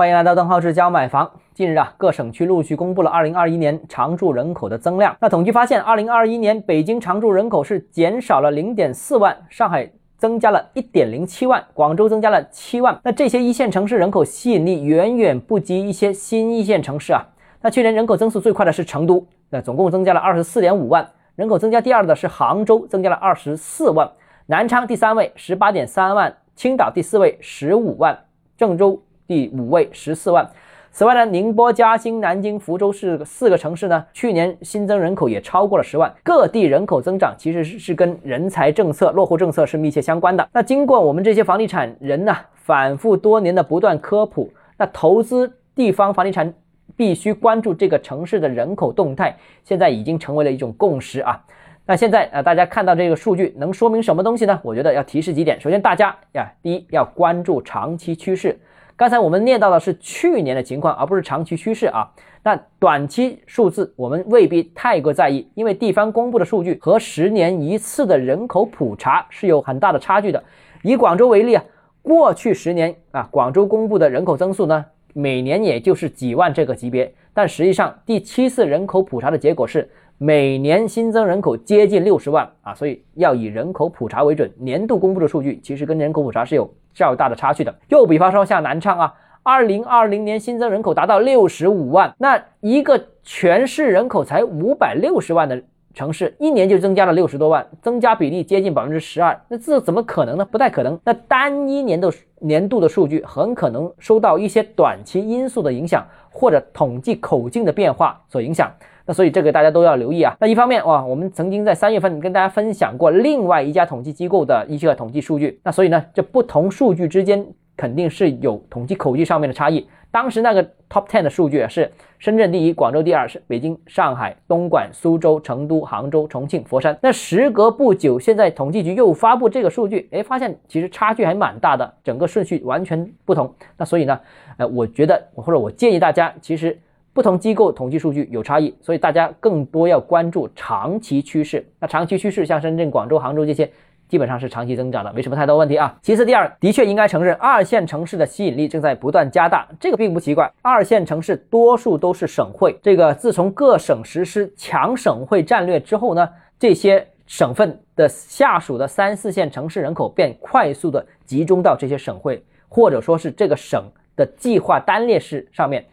欢迎来到邓浩志教买房。近日啊，各省区陆续公布了2021年常住人口的增量。那统计发现，2021年北京常住人口是减少了0.4万，上海增加了1.07万，广州增加了7万。那这些一线城市人口吸引力远远不及一些新一线城市啊。那去年人口增速最快的是成都，那总共增加了24.5万。人口增加第二的是杭州，增加了24万。南昌第三位，18.3万。青岛第四位15万，郑州第五位十四万。此外呢，宁波、嘉兴、南京、福州是四个城市呢，去年新增人口也超过了十万。各地人口增长其实是跟人才政策、落户政策是密切相关的。那经过我们这些房地产人呢，反复多年的不断科普，那投资地方房地产必须关注这个城市的人口动态，现在已经成为了一种共识啊。那现在啊，大家看到这个数据能说明什么东西呢？我觉得要提示几点。首先，大家呀，第一要关注长期趋势。刚才我们念到的是去年的情况，而不是长期趋势啊。那短期数字我们未必太过在意，因为地方公布的数据和十年一次的人口普查是有很大的差距的。以广州为例啊，过去十年啊，广州公布的人口增速呢，每年也就是几万这个级别，但实际上第七次人口普查的结果是。每年新增人口接近六十万啊，所以要以人口普查为准。年度公布的数据其实跟人口普查是有较大的差距的。又比方说像南昌啊，二零二零年新增人口达到六十五万，那一个全市人口才五百六十万的城市，一年就增加了六十多万，增加比例接近百分之十二，那这怎么可能呢？不太可能。那单一年的年度的数据很可能受到一些短期因素的影响，或者统计口径的变化所影响。那所以这个大家都要留意啊。那一方面哇，我们曾经在三月份跟大家分享过另外一家统计机构的一些统计数据。那所以呢，这不同数据之间肯定是有统计口径上面的差异。当时那个 top ten 的数据啊是深圳第一，广州第二，是北京、上海、东莞、苏州、成都、杭州、重庆、佛山。那时隔不久，现在统计局又发布这个数据，哎，发现其实差距还蛮大的，整个顺序完全不同。那所以呢，呃，我觉得或者我建议大家，其实。不同机构统计数据有差异，所以大家更多要关注长期趋势。那长期趋势像深圳、广州、杭州这些，基本上是长期增长的，没什么太多问题啊。其次，第二，的确应该承认，二线城市的吸引力正在不断加大，这个并不奇怪。二线城市多数都是省会，这个自从各省实施强省会战略之后呢，这些省份的下属的三四线城市人口便快速的集中到这些省会，或者说是这个省的计划单列市上面。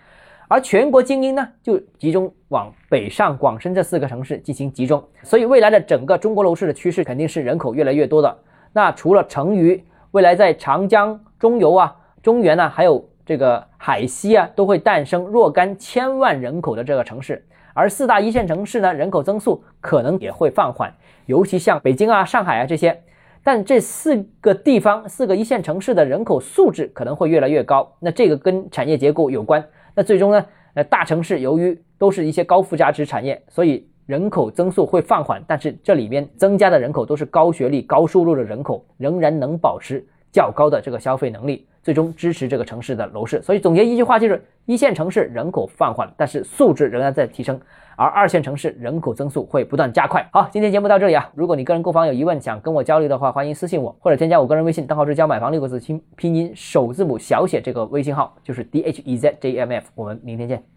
而全国精英呢，就集中往北上广深这四个城市进行集中，所以未来的整个中国楼市的趋势肯定是人口越来越多的。那除了成渝，未来在长江中游啊、中原呢，还有这个海西啊，都会诞生若干千万人口的这个城市。而四大一线城市呢，人口增速可能也会放缓，尤其像北京啊、上海啊这些。但这四个地方、四个一线城市的人口素质可能会越来越高，那这个跟产业结构有关。那最终呢？呃，大城市由于都是一些高附加值产业，所以人口增速会放缓，但是这里边增加的人口都是高学历、高收入的人口，仍然能保持较高的这个消费能力。最终支持这个城市的楼市，所以总结一句话就是：一线城市人口放缓，但是素质仍然在提升；而二线城市人口增速会不断加快。好，今天节目到这里啊！如果你个人购房有疑问，想跟我交流的话，欢迎私信我或者添加我个人微信“邓浩志教买房”六个字拼拼音首字母小写这个微信号，就是 D H E Z J M F。我们明天见。